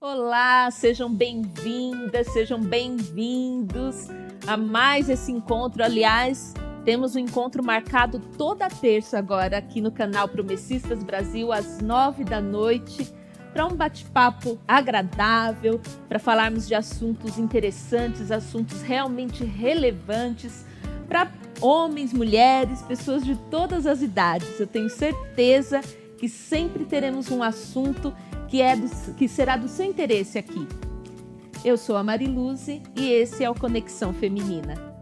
Olá, sejam bem-vindas, sejam bem-vindos a mais esse encontro. Aliás, temos um encontro marcado toda terça agora aqui no canal Promessistas Brasil, às nove da noite, para um bate-papo agradável, para falarmos de assuntos interessantes, assuntos realmente relevantes para homens, mulheres, pessoas de todas as idades. Eu tenho certeza que sempre teremos um assunto que, é do, que será do seu interesse aqui. Eu sou a Mariluze e esse é o Conexão Feminina.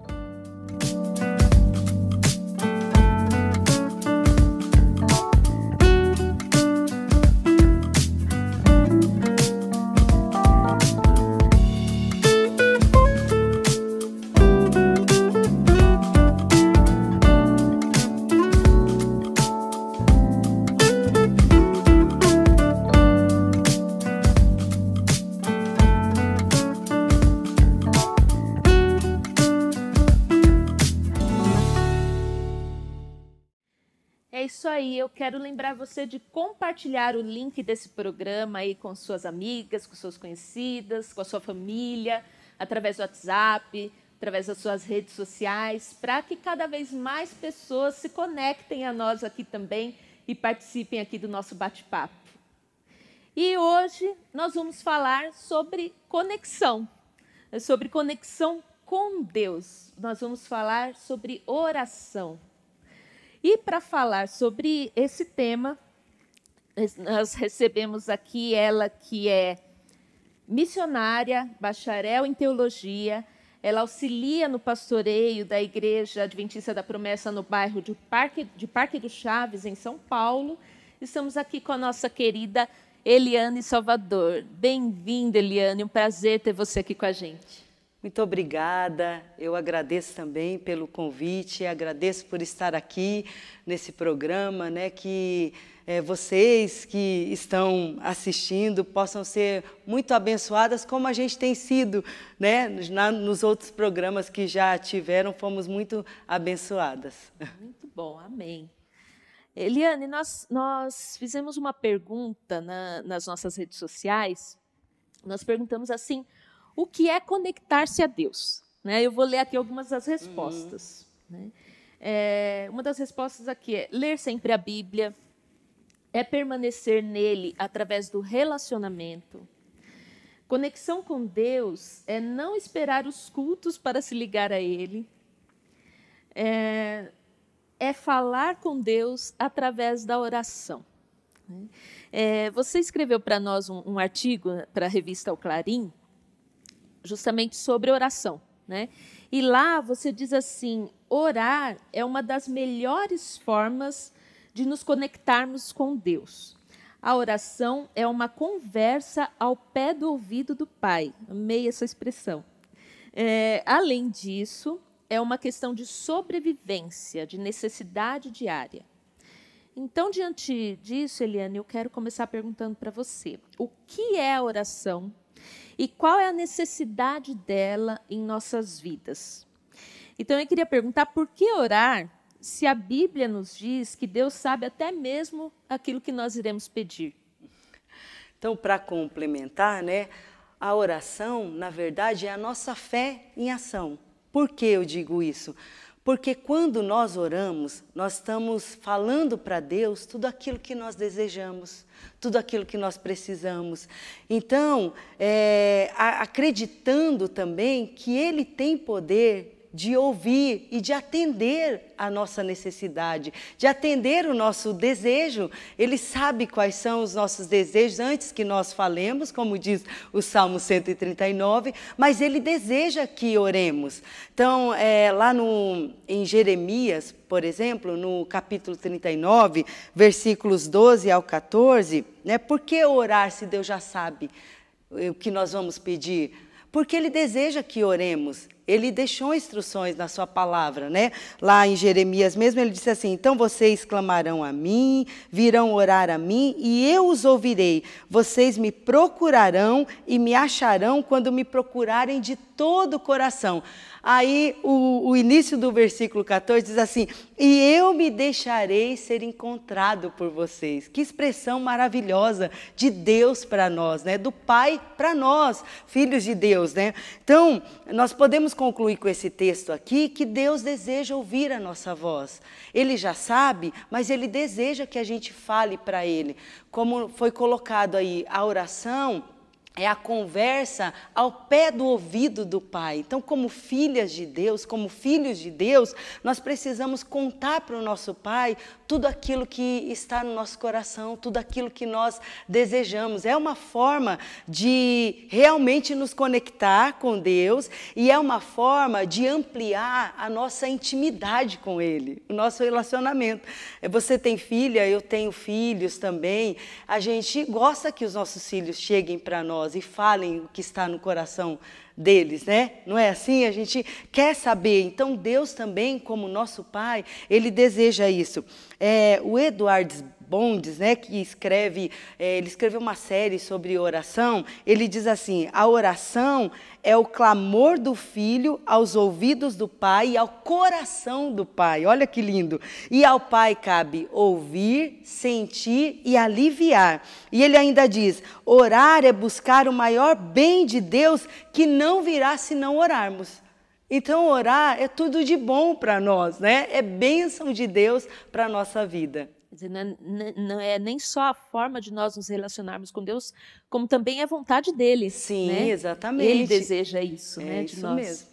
Aí, eu quero lembrar você de compartilhar o link desse programa aí com suas amigas, com suas conhecidas, com a sua família, através do WhatsApp, através das suas redes sociais, para que cada vez mais pessoas se conectem a nós aqui também e participem aqui do nosso bate-papo. E hoje nós vamos falar sobre conexão, sobre conexão com Deus. Nós vamos falar sobre oração. E para falar sobre esse tema, nós recebemos aqui ela que é missionária, bacharel em teologia, ela auxilia no pastoreio da Igreja Adventista da Promessa no bairro de Parque, de Parque do Chaves, em São Paulo. Estamos aqui com a nossa querida Eliane Salvador. Bem-vinda, Eliane, um prazer ter você aqui com a gente. Muito obrigada. Eu agradeço também pelo convite, agradeço por estar aqui nesse programa, né, que é, vocês que estão assistindo possam ser muito abençoadas, como a gente tem sido, né, na, nos outros programas que já tiveram, fomos muito abençoadas. Muito bom, amém. Eliane, nós, nós fizemos uma pergunta na, nas nossas redes sociais. Nós perguntamos assim: o que é conectar-se a Deus? Né? Eu vou ler aqui algumas das respostas. Uhum. Né? É, uma das respostas aqui é ler sempre a Bíblia, é permanecer nele através do relacionamento. Conexão com Deus é não esperar os cultos para se ligar a Ele. É, é falar com Deus através da oração. Né? É, você escreveu para nós um, um artigo para a revista O Clarim, justamente sobre oração, né? E lá você diz assim: orar é uma das melhores formas de nos conectarmos com Deus. A oração é uma conversa ao pé do ouvido do Pai. Amei essa expressão. É, além disso, é uma questão de sobrevivência, de necessidade diária. Então, diante disso, Eliane, eu quero começar perguntando para você: o que é a oração e qual é a necessidade dela em nossas vidas. Então eu queria perguntar por que orar se a Bíblia nos diz que Deus sabe até mesmo aquilo que nós iremos pedir. Então, para complementar, né, a oração, na verdade, é a nossa fé em ação. Por que eu digo isso? Porque quando nós oramos, nós estamos falando para Deus tudo aquilo que nós desejamos, tudo aquilo que nós precisamos. Então, é, acreditando também que Ele tem poder de ouvir e de atender a nossa necessidade, de atender o nosso desejo. Ele sabe quais são os nossos desejos antes que nós falemos, como diz o Salmo 139, mas ele deseja que oremos. Então, é, lá no, em Jeremias, por exemplo, no capítulo 39, versículos 12 ao 14, né, por que orar se Deus já sabe o que nós vamos pedir? Porque Ele deseja que oremos ele deixou instruções na sua palavra, né? Lá em Jeremias mesmo, ele disse assim: Então vocês clamarão a mim, virão orar a mim, e eu os ouvirei. Vocês me procurarão e me acharão quando me procurarem de todo o coração. Aí o, o início do versículo 14 diz assim: E eu me deixarei ser encontrado por vocês. Que expressão maravilhosa de Deus para nós, né? Do Pai para nós, filhos de Deus, né? Então, nós podemos concluir com esse texto aqui que Deus deseja ouvir a nossa voz. Ele já sabe, mas ele deseja que a gente fale para ele. Como foi colocado aí, a oração é a conversa ao pé do ouvido do Pai. Então, como filhas de Deus, como filhos de Deus, nós precisamos contar para o nosso Pai tudo aquilo que está no nosso coração, tudo aquilo que nós desejamos. É uma forma de realmente nos conectar com Deus e é uma forma de ampliar a nossa intimidade com Ele, o nosso relacionamento. Você tem filha, eu tenho filhos também. A gente gosta que os nossos filhos cheguem para nós nós e falem o que está no coração deles, né? Não é assim? A gente quer saber. Então, Deus também, como nosso Pai, Ele deseja isso. É, o Eduardo Bondes, né, que escreve, é, ele escreveu uma série sobre oração, ele diz assim: a oração é o clamor do filho aos ouvidos do pai e ao coração do pai. Olha que lindo. E ao pai cabe ouvir, sentir e aliviar. E ele ainda diz: orar é buscar o maior bem de Deus que não virá se não orarmos. Então, orar é tudo de bom para nós, né? É bênção de Deus para a nossa vida. Não é, não é, nem só a forma de nós nos relacionarmos com Deus, como também a vontade dele. Sim, né? exatamente. Ele deseja isso, é né, isso de nós. Mesmo.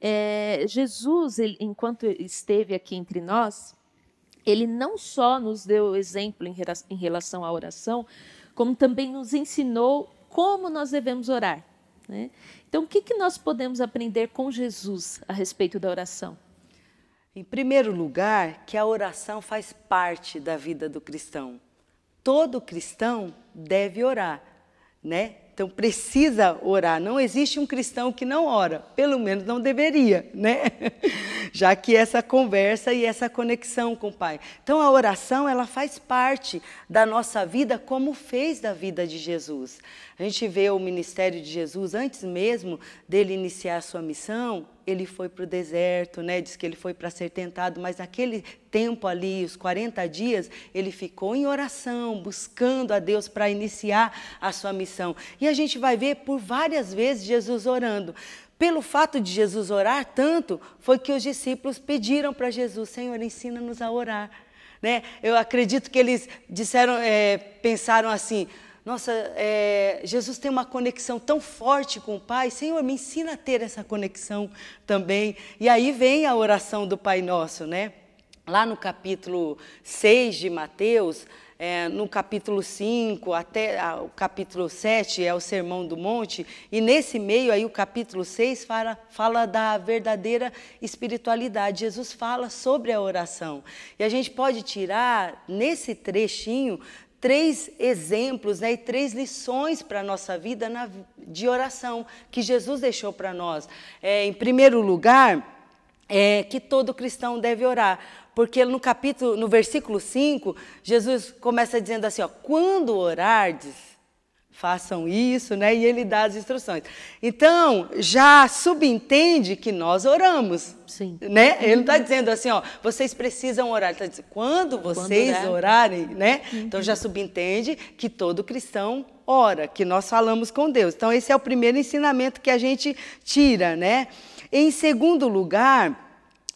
É, Jesus, ele, enquanto esteve aqui entre nós, ele não só nos deu exemplo em, em relação à oração, como também nos ensinou como nós devemos orar. Né? Então, o que, que nós podemos aprender com Jesus a respeito da oração? Em primeiro lugar, que a oração faz parte da vida do cristão. Todo cristão deve orar, né? Então precisa orar. Não existe um cristão que não ora, pelo menos não deveria, né? Já que essa conversa e essa conexão com o Pai. Então a oração, ela faz parte da nossa vida como fez da vida de Jesus. A gente vê o ministério de Jesus antes mesmo dele iniciar a sua missão, ele foi para o deserto, né? Diz que ele foi para ser tentado, mas naquele tempo ali, os 40 dias, ele ficou em oração, buscando a Deus para iniciar a sua missão. E a gente vai ver por várias vezes Jesus orando. Pelo fato de Jesus orar tanto, foi que os discípulos pediram para Jesus: Senhor, ensina-nos a orar. Né? Eu acredito que eles disseram, é, pensaram assim: nossa, é, Jesus tem uma conexão tão forte com o Pai. Senhor, me ensina a ter essa conexão também. E aí vem a oração do Pai Nosso, né? Lá no capítulo 6 de Mateus, é, no capítulo 5 até a, o capítulo 7 é o Sermão do Monte, e nesse meio aí o capítulo 6 fala, fala da verdadeira espiritualidade. Jesus fala sobre a oração. E a gente pode tirar nesse trechinho três exemplos né, e três lições para a nossa vida na, de oração que Jesus deixou para nós. É, em primeiro lugar, é que todo cristão deve orar. Porque no capítulo, no versículo 5, Jesus começa dizendo assim: ó, quando orardes, façam isso, né? E ele dá as instruções. Então, já subentende que nós oramos. Sim. Né? Ele não está dizendo assim, ó, vocês precisam orar. Ele está dizendo, quando vocês quando orarem, né? Uhum. Então já subentende que todo cristão ora, que nós falamos com Deus. Então, esse é o primeiro ensinamento que a gente tira, né? Em segundo lugar,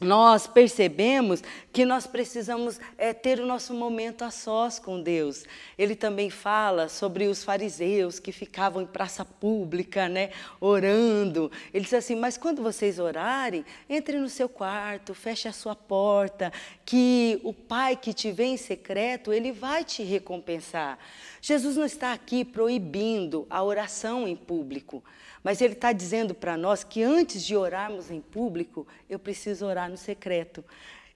nós percebemos que nós precisamos é, ter o nosso momento a sós com Deus. Ele também fala sobre os fariseus que ficavam em praça pública, né, orando. Ele diz assim: Mas quando vocês orarem, entre no seu quarto, feche a sua porta, que o Pai que te vê em secreto, ele vai te recompensar. Jesus não está aqui proibindo a oração em público. Mas ele está dizendo para nós que antes de orarmos em público, eu preciso orar no secreto.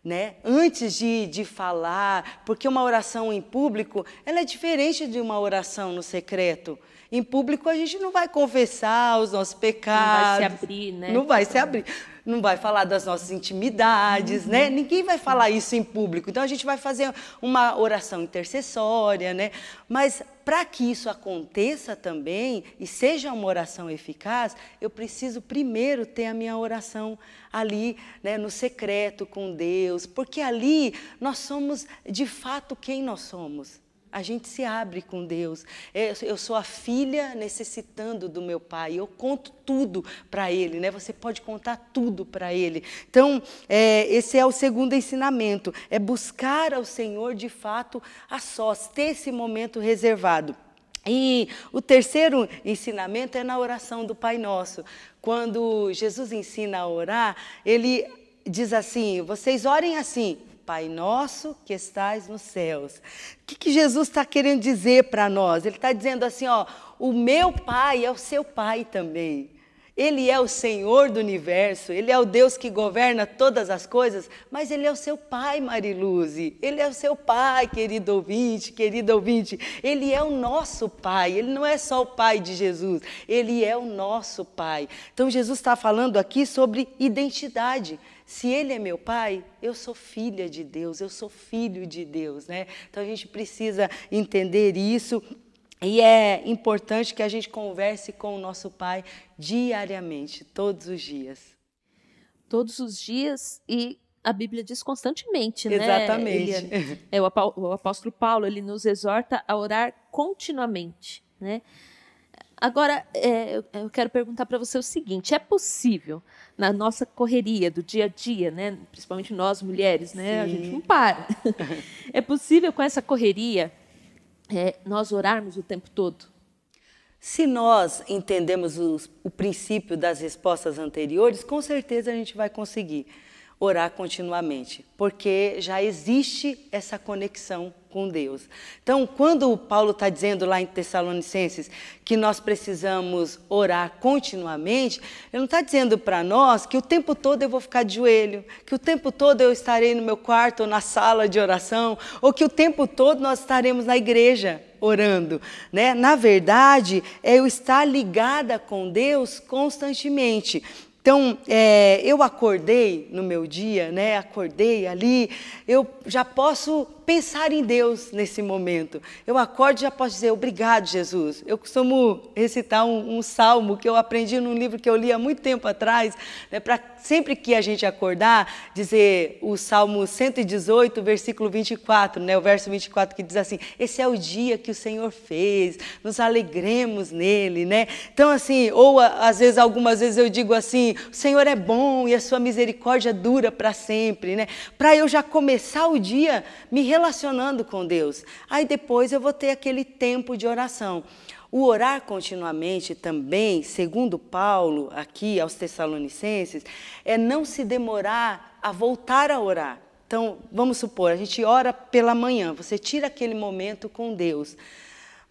Né? Antes de, de falar, porque uma oração em público ela é diferente de uma oração no secreto. Em público a gente não vai confessar os nossos pecados. Não vai se abrir, né? Não vai se abrir. Não vai falar das nossas intimidades, né? Uhum. Ninguém vai falar isso em público. Então a gente vai fazer uma oração intercessória, né? Mas para que isso aconteça também e seja uma oração eficaz, eu preciso primeiro ter a minha oração ali, né, no secreto com Deus, porque ali nós somos de fato quem nós somos a gente se abre com Deus. É, eu sou a filha necessitando do meu pai. Eu conto tudo para ele, né? Você pode contar tudo para ele. Então, é, esse é o segundo ensinamento: é buscar ao Senhor de fato a sós, ter esse momento reservado. E o terceiro ensinamento é na oração do Pai Nosso. Quando Jesus ensina a orar, ele diz assim: vocês orem assim. Pai nosso que estás nos céus. O que, que Jesus está querendo dizer para nós? Ele está dizendo assim: ó, o meu Pai é o seu Pai também. Ele é o Senhor do universo, Ele é o Deus que governa todas as coisas, mas Ele é o seu Pai, Mariluze. Ele é o seu Pai, querido ouvinte, querido ouvinte. Ele é o nosso Pai, Ele não é só o Pai de Jesus, Ele é o nosso Pai. Então Jesus está falando aqui sobre identidade. Se Ele é meu Pai, eu sou filha de Deus, eu sou filho de Deus, né? Então a gente precisa entender isso. E é importante que a gente converse com o nosso Pai diariamente, todos os dias. Todos os dias e a Bíblia diz constantemente, né? Exatamente. é, o apóstolo Paulo ele nos exorta a orar continuamente, né? Agora, é, eu quero perguntar para você o seguinte: é possível, na nossa correria do dia a dia, né, principalmente nós mulheres, né, a gente não para. é possível com essa correria é, nós orarmos o tempo todo? Se nós entendemos os, o princípio das respostas anteriores, com certeza a gente vai conseguir orar continuamente, porque já existe essa conexão com Deus. Então, quando Paulo está dizendo lá em Tessalonicenses que nós precisamos orar continuamente, ele não está dizendo para nós que o tempo todo eu vou ficar de joelho, que o tempo todo eu estarei no meu quarto ou na sala de oração, ou que o tempo todo nós estaremos na igreja orando, né? Na verdade, é eu estar ligada com Deus constantemente. Então, é, eu acordei no meu dia, né? Acordei ali, eu já posso pensar em Deus nesse momento. Eu acordo e já posso dizer obrigado, Jesus. Eu costumo recitar um, um, salmo que eu aprendi num livro que eu li há muito tempo atrás, né, para sempre que a gente acordar, dizer o Salmo 118, versículo 24, né, o verso 24 que diz assim: Esse é o dia que o Senhor fez, nos alegremos nele, né? Então, assim, ou às vezes, algumas vezes eu digo assim: O Senhor é bom e a sua misericórdia dura para sempre, né? Para eu já começar o dia me relacionando com Deus. Aí depois eu vou ter aquele tempo de oração. O orar continuamente também, segundo Paulo, aqui aos Tessalonicenses, é não se demorar a voltar a orar. Então, vamos supor, a gente ora pela manhã, você tira aquele momento com Deus.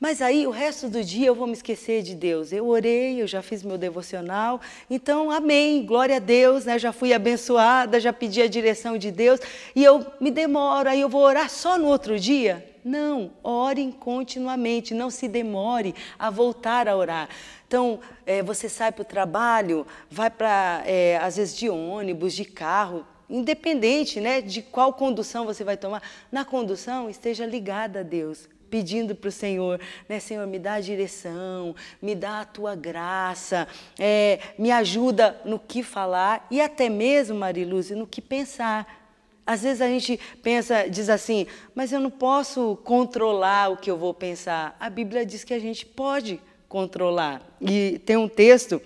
Mas aí o resto do dia eu vou me esquecer de Deus. Eu orei, eu já fiz meu devocional, então amém, glória a Deus, né? já fui abençoada, já pedi a direção de Deus e eu me demoro, aí eu vou orar só no outro dia? Não, orem continuamente, não se demore a voltar a orar. Então, é, você sai para o trabalho, vai para, é, às vezes, de ônibus, de carro, independente né, de qual condução você vai tomar, na condução esteja ligada a Deus pedindo para o Senhor, né, Senhor, me dá a direção, me dá a tua graça, é, me ajuda no que falar e até mesmo, Mariluz, no que pensar. Às vezes a gente pensa, diz assim, mas eu não posso controlar o que eu vou pensar. A Bíblia diz que a gente pode controlar. E tem um texto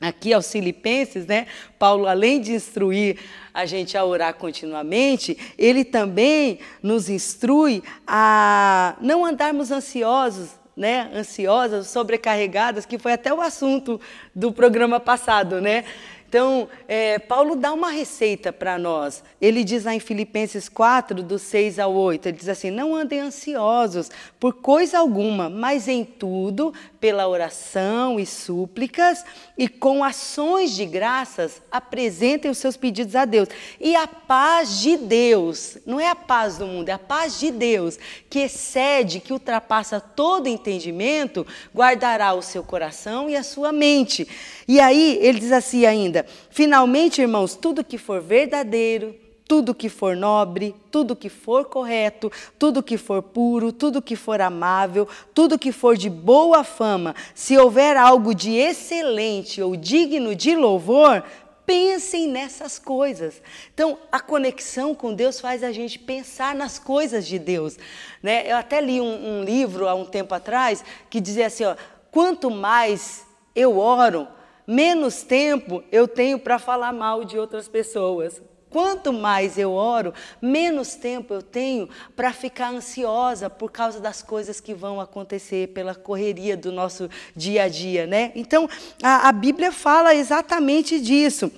aqui aos Filipenses, né? Paulo, além de instruir a gente a orar continuamente, ele também nos instrui a não andarmos ansiosos, né? Ansiosas, sobrecarregadas, que foi até o assunto do programa passado, né? Então, é, Paulo dá uma receita para nós. Ele diz lá em Filipenses 4, do 6 ao 8, ele diz assim: Não andem ansiosos por coisa alguma, mas em tudo, pela oração e súplicas e com ações de graças, apresentem os seus pedidos a Deus. E a paz de Deus, não é a paz do mundo, é a paz de Deus, que excede, que ultrapassa todo entendimento, guardará o seu coração e a sua mente. E aí ele diz assim ainda: ainda. Finalmente, irmãos, tudo que for verdadeiro, tudo que for nobre, tudo que for correto, tudo que for puro, tudo que for amável, tudo que for de boa fama, se houver algo de excelente ou digno de louvor, pensem nessas coisas. Então, a conexão com Deus faz a gente pensar nas coisas de Deus. Né? Eu até li um, um livro há um tempo atrás que dizia assim: ó, quanto mais eu oro, menos tempo eu tenho para falar mal de outras pessoas. Quanto mais eu oro, menos tempo eu tenho para ficar ansiosa por causa das coisas que vão acontecer, pela correria do nosso dia a dia, né? Então, a, a Bíblia fala exatamente disso.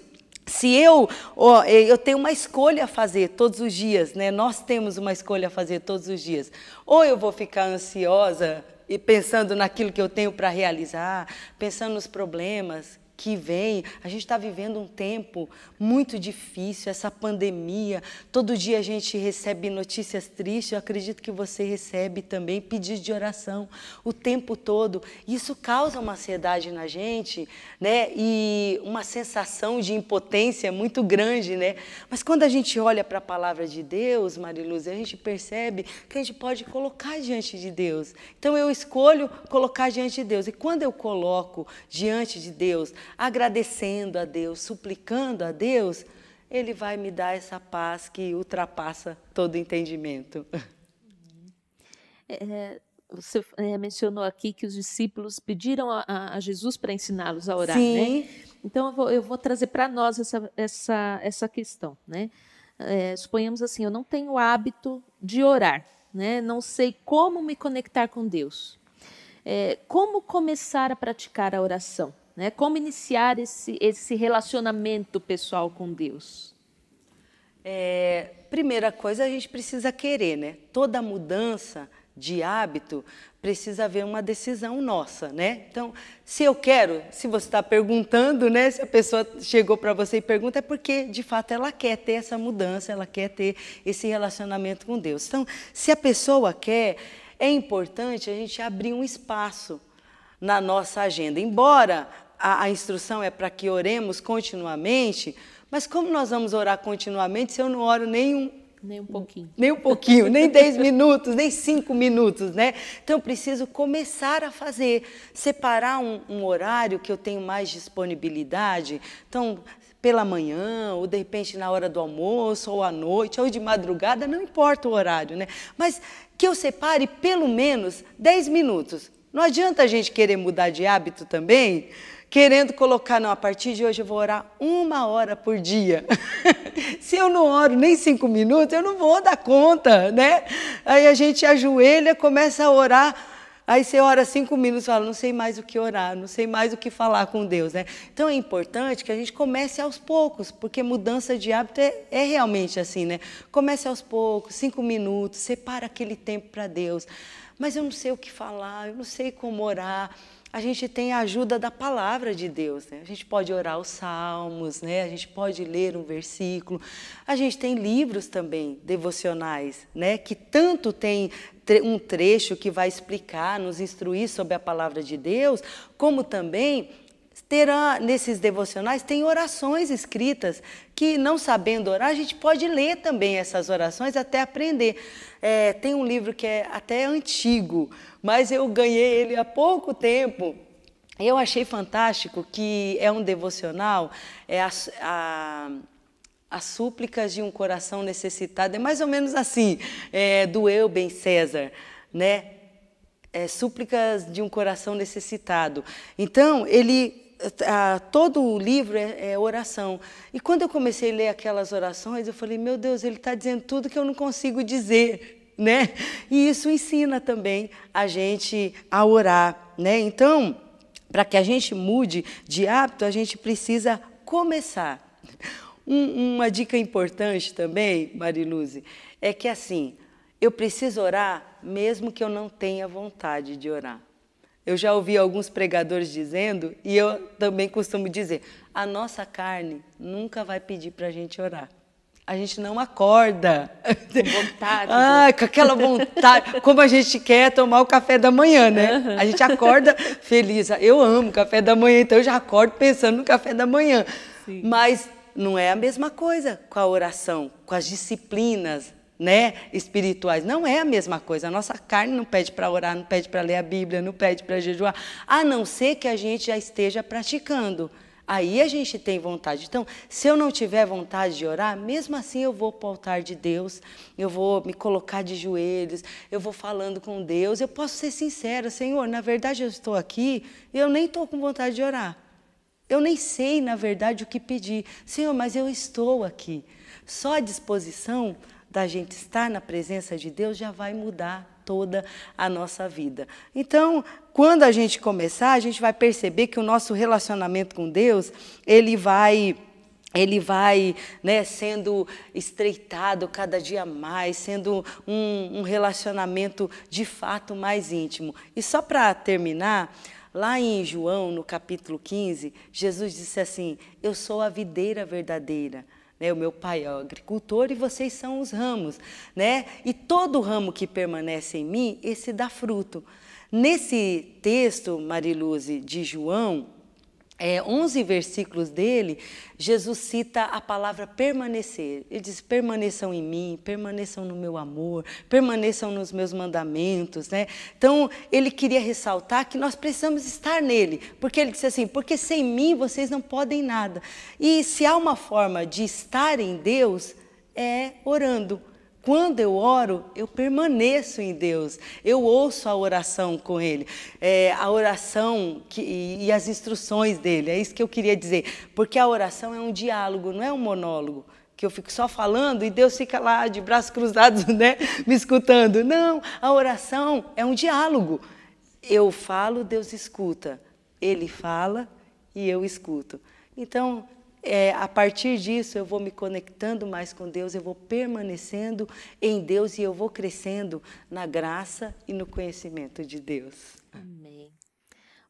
Se eu, ó, eu tenho uma escolha a fazer todos os dias, né? Nós temos uma escolha a fazer todos os dias. Ou eu vou ficar ansiosa e pensando naquilo que eu tenho para realizar, pensando nos problemas, que vem. A gente está vivendo um tempo muito difícil, essa pandemia. Todo dia a gente recebe notícias tristes. Eu acredito que você recebe também pedidos de oração o tempo todo. Isso causa uma ansiedade na gente, né? E uma sensação de impotência muito grande, né? Mas quando a gente olha para a palavra de Deus, Mariluz, a gente percebe que a gente pode colocar diante de Deus. Então eu escolho colocar diante de Deus. E quando eu coloco diante de Deus agradecendo a Deus, suplicando a Deus, Ele vai me dar essa paz que ultrapassa todo entendimento. É, você é, mencionou aqui que os discípulos pediram a, a Jesus para ensiná-los a orar, né? Sim. né? Então eu vou, eu vou trazer para nós essa, essa, essa questão, né? É, suponhamos assim, eu não tenho o hábito de orar, né? Não sei como me conectar com Deus. É, como começar a praticar a oração? Né? Como iniciar esse, esse relacionamento pessoal com Deus? É, primeira coisa, a gente precisa querer, né? Toda mudança de hábito precisa haver uma decisão nossa, né? Então, se eu quero, se você está perguntando, né? Se a pessoa chegou para você e pergunta, é porque de fato ela quer ter essa mudança, ela quer ter esse relacionamento com Deus. Então, se a pessoa quer, é importante a gente abrir um espaço na nossa agenda. Embora a, a instrução é para que oremos continuamente, mas como nós vamos orar continuamente se eu não oro nem um, nem um pouquinho. Nem um pouquinho, nem 10 minutos, nem 5 minutos, né? Então eu preciso começar a fazer, separar um, um, horário que eu tenho mais disponibilidade. Então, pela manhã, ou de repente na hora do almoço, ou à noite, ou de madrugada, não importa o horário, né? Mas que eu separe pelo menos 10 minutos. Não adianta a gente querer mudar de hábito também, querendo colocar, não, a partir de hoje eu vou orar uma hora por dia. Se eu não oro nem cinco minutos, eu não vou dar conta, né? Aí a gente ajoelha, começa a orar, aí você ora cinco minutos e fala, não sei mais o que orar, não sei mais o que falar com Deus, né? Então é importante que a gente comece aos poucos, porque mudança de hábito é, é realmente assim, né? Comece aos poucos, cinco minutos, separa aquele tempo para Deus. Mas eu não sei o que falar, eu não sei como orar a gente tem a ajuda da palavra de Deus. Né? A gente pode orar os salmos, né? a gente pode ler um versículo. A gente tem livros também devocionais, né? que tanto tem um trecho que vai explicar, nos instruir sobre a palavra de Deus, como também terá nesses devocionais tem orações escritas que não sabendo orar a gente pode ler também essas orações até aprender. É, tem um livro que é até antigo mas eu ganhei ele há pouco tempo. Eu achei fantástico que é um devocional é a, a as súplicas de um coração necessitado. É mais ou menos assim é, do Euben César né? É, súplicas de um coração necessitado. Então ele todo o livro é, é, oração. E quando eu comecei a ler aquelas orações, eu falei, meu Deus, ele está dizendo tudo que eu não consigo dizer, né? E isso ensina também a gente a orar, né? Então, para que a gente mude de hábito, a gente precisa começar. Um, uma dica importante também, Mariluze, é que assim, eu preciso orar mesmo que eu não tenha vontade de orar. Eu já ouvi alguns pregadores dizendo, e eu também costumo dizer: a nossa carne nunca vai pedir para a gente orar. A gente não acorda. Com vontade. ah, com aquela vontade. Como a gente quer tomar o café da manhã, né? Uhum. A gente acorda feliz. Eu amo café da manhã, então eu já acordo pensando no café da manhã. Sim. Mas não é a mesma coisa com a oração, com as disciplinas, né, espirituais. Não é a mesma coisa. A nossa carne não pede para orar, não pede para ler a Bíblia, não pede para jejuar, a não ser que a gente já esteja praticando. Aí a gente tem vontade. Então, se eu não tiver vontade de orar, mesmo assim eu vou para o altar de Deus, eu vou me colocar de joelhos, eu vou falando com Deus. Eu posso ser sincera, Senhor, na verdade eu estou aqui e eu nem estou com vontade de orar. Eu nem sei, na verdade, o que pedir. Senhor, mas eu estou aqui. Só a disposição da gente estar na presença de Deus já vai mudar toda a nossa vida. Então, quando a gente começar, a gente vai perceber que o nosso relacionamento com Deus, ele vai ele vai né, sendo estreitado cada dia mais, sendo um, um relacionamento de fato mais íntimo. E só para terminar, lá em João, no capítulo 15, Jesus disse assim: Eu sou a videira verdadeira. Né? O meu pai é o agricultor e vocês são os ramos. Né? E todo ramo que permanece em mim, esse dá fruto. Nesse texto, Mariluze, de João, é, 11 versículos dele, Jesus cita a palavra permanecer. Ele diz: permaneçam em mim, permaneçam no meu amor, permaneçam nos meus mandamentos. Né? Então, ele queria ressaltar que nós precisamos estar nele, porque ele disse assim: porque sem mim vocês não podem nada. E se há uma forma de estar em Deus, é orando. Quando eu oro, eu permaneço em Deus, eu ouço a oração com Ele, é, a oração que, e as instruções dele, é isso que eu queria dizer, porque a oração é um diálogo, não é um monólogo, que eu fico só falando e Deus fica lá de braços cruzados, né, me escutando. Não, a oração é um diálogo. Eu falo, Deus escuta, Ele fala e eu escuto. Então, é, a partir disso eu vou me conectando mais com Deus, eu vou permanecendo em Deus e eu vou crescendo na graça e no conhecimento de Deus. Amém.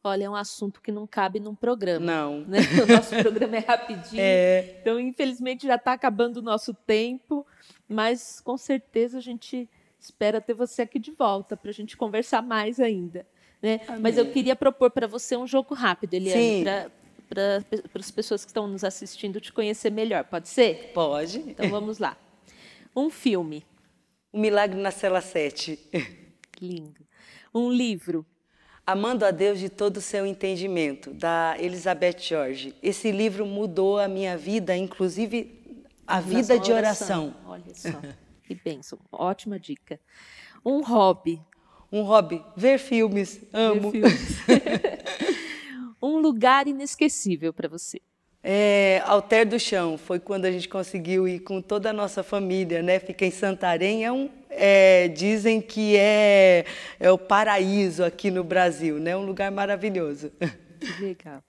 Olha, é um assunto que não cabe num programa. Não. Né? O nosso programa é rapidinho. É. Então, infelizmente, já está acabando o nosso tempo, mas com certeza a gente espera ter você aqui de volta para a gente conversar mais ainda. Né? Mas eu queria propor para você um jogo rápido, Eliane, para as pessoas que estão nos assistindo te conhecer melhor. Pode ser? Pode. Então vamos lá. Um filme. O Milagre na Cela 7. Lindo. Um livro. Amando a Deus de todo o seu entendimento, da Elizabeth George. Esse livro mudou a minha vida, inclusive a vida de oração. oração. Olha só, que bênção. Ótima dica. Um hobby. Um hobby, ver filmes, amo. Ver filmes. um lugar inesquecível para você? É, Alter do Chão, foi quando a gente conseguiu ir com toda a nossa família, né? Fica em Santarém, é um, é, dizem que é, é o paraíso aqui no Brasil, né? Um lugar maravilhoso. Que legal.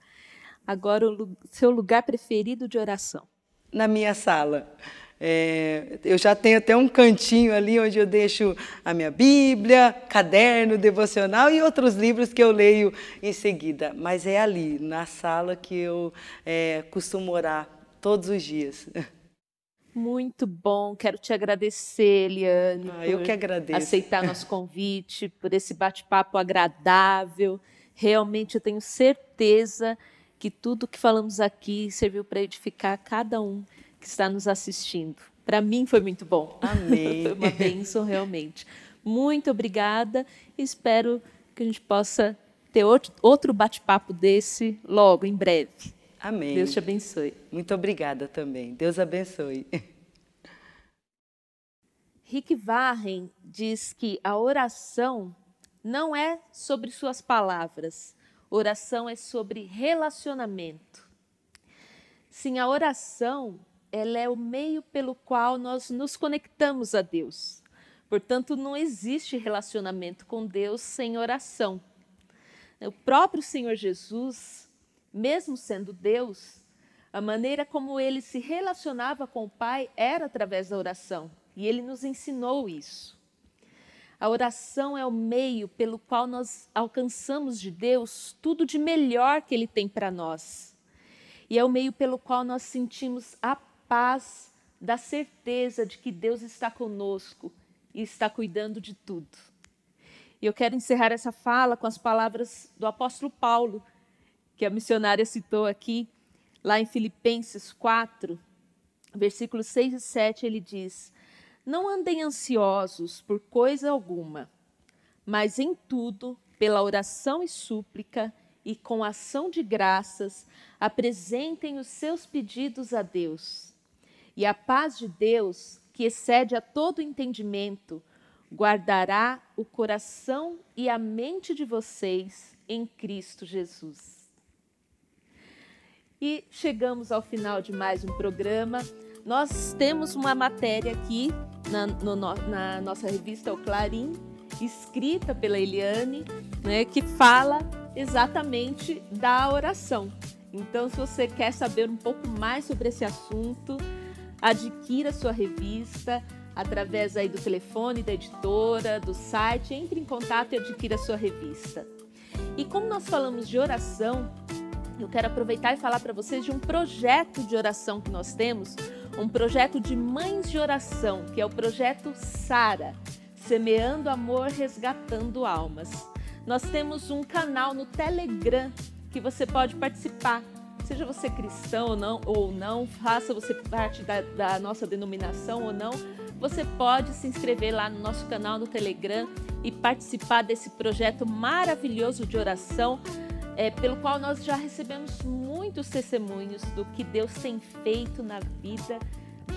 Agora, o seu lugar preferido de oração? Na minha sala. É, eu já tenho até um cantinho ali onde eu deixo a minha Bíblia, caderno, devocional e outros livros que eu leio em seguida. Mas é ali, na sala, que eu é, costumo orar todos os dias. Muito bom, quero te agradecer, Eliane. Ah, eu que agradeço. Aceitar nosso convite, por esse bate-papo agradável. Realmente eu tenho certeza que tudo que falamos aqui serviu para edificar cada um que está nos assistindo. Para mim foi muito bom. Amém. foi uma bênção realmente. Muito obrigada. Espero que a gente possa ter outro bate-papo desse logo, em breve. Amém. Deus te abençoe. Muito obrigada também. Deus abençoe. Rick Warren diz que a oração não é sobre suas palavras, oração é sobre relacionamento. Sim, a oração ela é o meio pelo qual nós nos conectamos a Deus. Portanto, não existe relacionamento com Deus sem oração. O próprio Senhor Jesus, mesmo sendo Deus, a maneira como ele se relacionava com o Pai era através da oração, e ele nos ensinou isso. A oração é o meio pelo qual nós alcançamos de Deus tudo de melhor que ele tem para nós. E é o meio pelo qual nós sentimos a paz da certeza de que Deus está conosco e está cuidando de tudo. E eu quero encerrar essa fala com as palavras do apóstolo Paulo, que a missionária citou aqui, Lá em Filipenses 4, versículos 6 e 7, ele diz: Não andem ansiosos por coisa alguma, mas em tudo, pela oração e súplica e com ação de graças, apresentem os seus pedidos a Deus. E a paz de Deus, que excede a todo entendimento, guardará o coração e a mente de vocês em Cristo Jesus. E chegamos ao final de mais um programa. Nós temos uma matéria aqui na, no, na nossa revista O Clarim, escrita pela Eliane, né, que fala exatamente da oração. Então, se você quer saber um pouco mais sobre esse assunto, adquira sua revista através aí do telefone da editora, do site, entre em contato e adquira sua revista. E como nós falamos de oração, eu quero aproveitar e falar para vocês de um projeto de oração que nós temos, um projeto de mães de oração, que é o projeto Sara, Semeando Amor, Resgatando Almas. Nós temos um canal no Telegram que você pode participar. Seja você cristão ou não, ou não faça você parte da, da nossa denominação ou não, você pode se inscrever lá no nosso canal no Telegram e participar desse projeto maravilhoso de oração, é, pelo qual nós já recebemos muitos testemunhos do que Deus tem feito na vida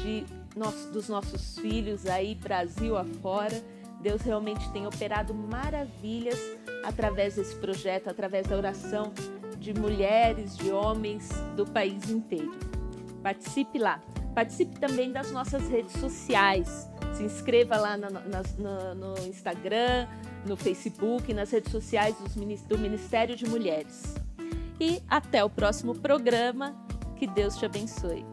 de nós, dos nossos filhos aí, Brasil afora. Deus realmente tem operado maravilhas através desse projeto, através da oração de mulheres, de homens do país inteiro. Participe lá. Participe também das nossas redes sociais. Se inscreva lá no, no, no Instagram, no Facebook, nas redes sociais do Ministério de Mulheres. E até o próximo programa. Que Deus te abençoe.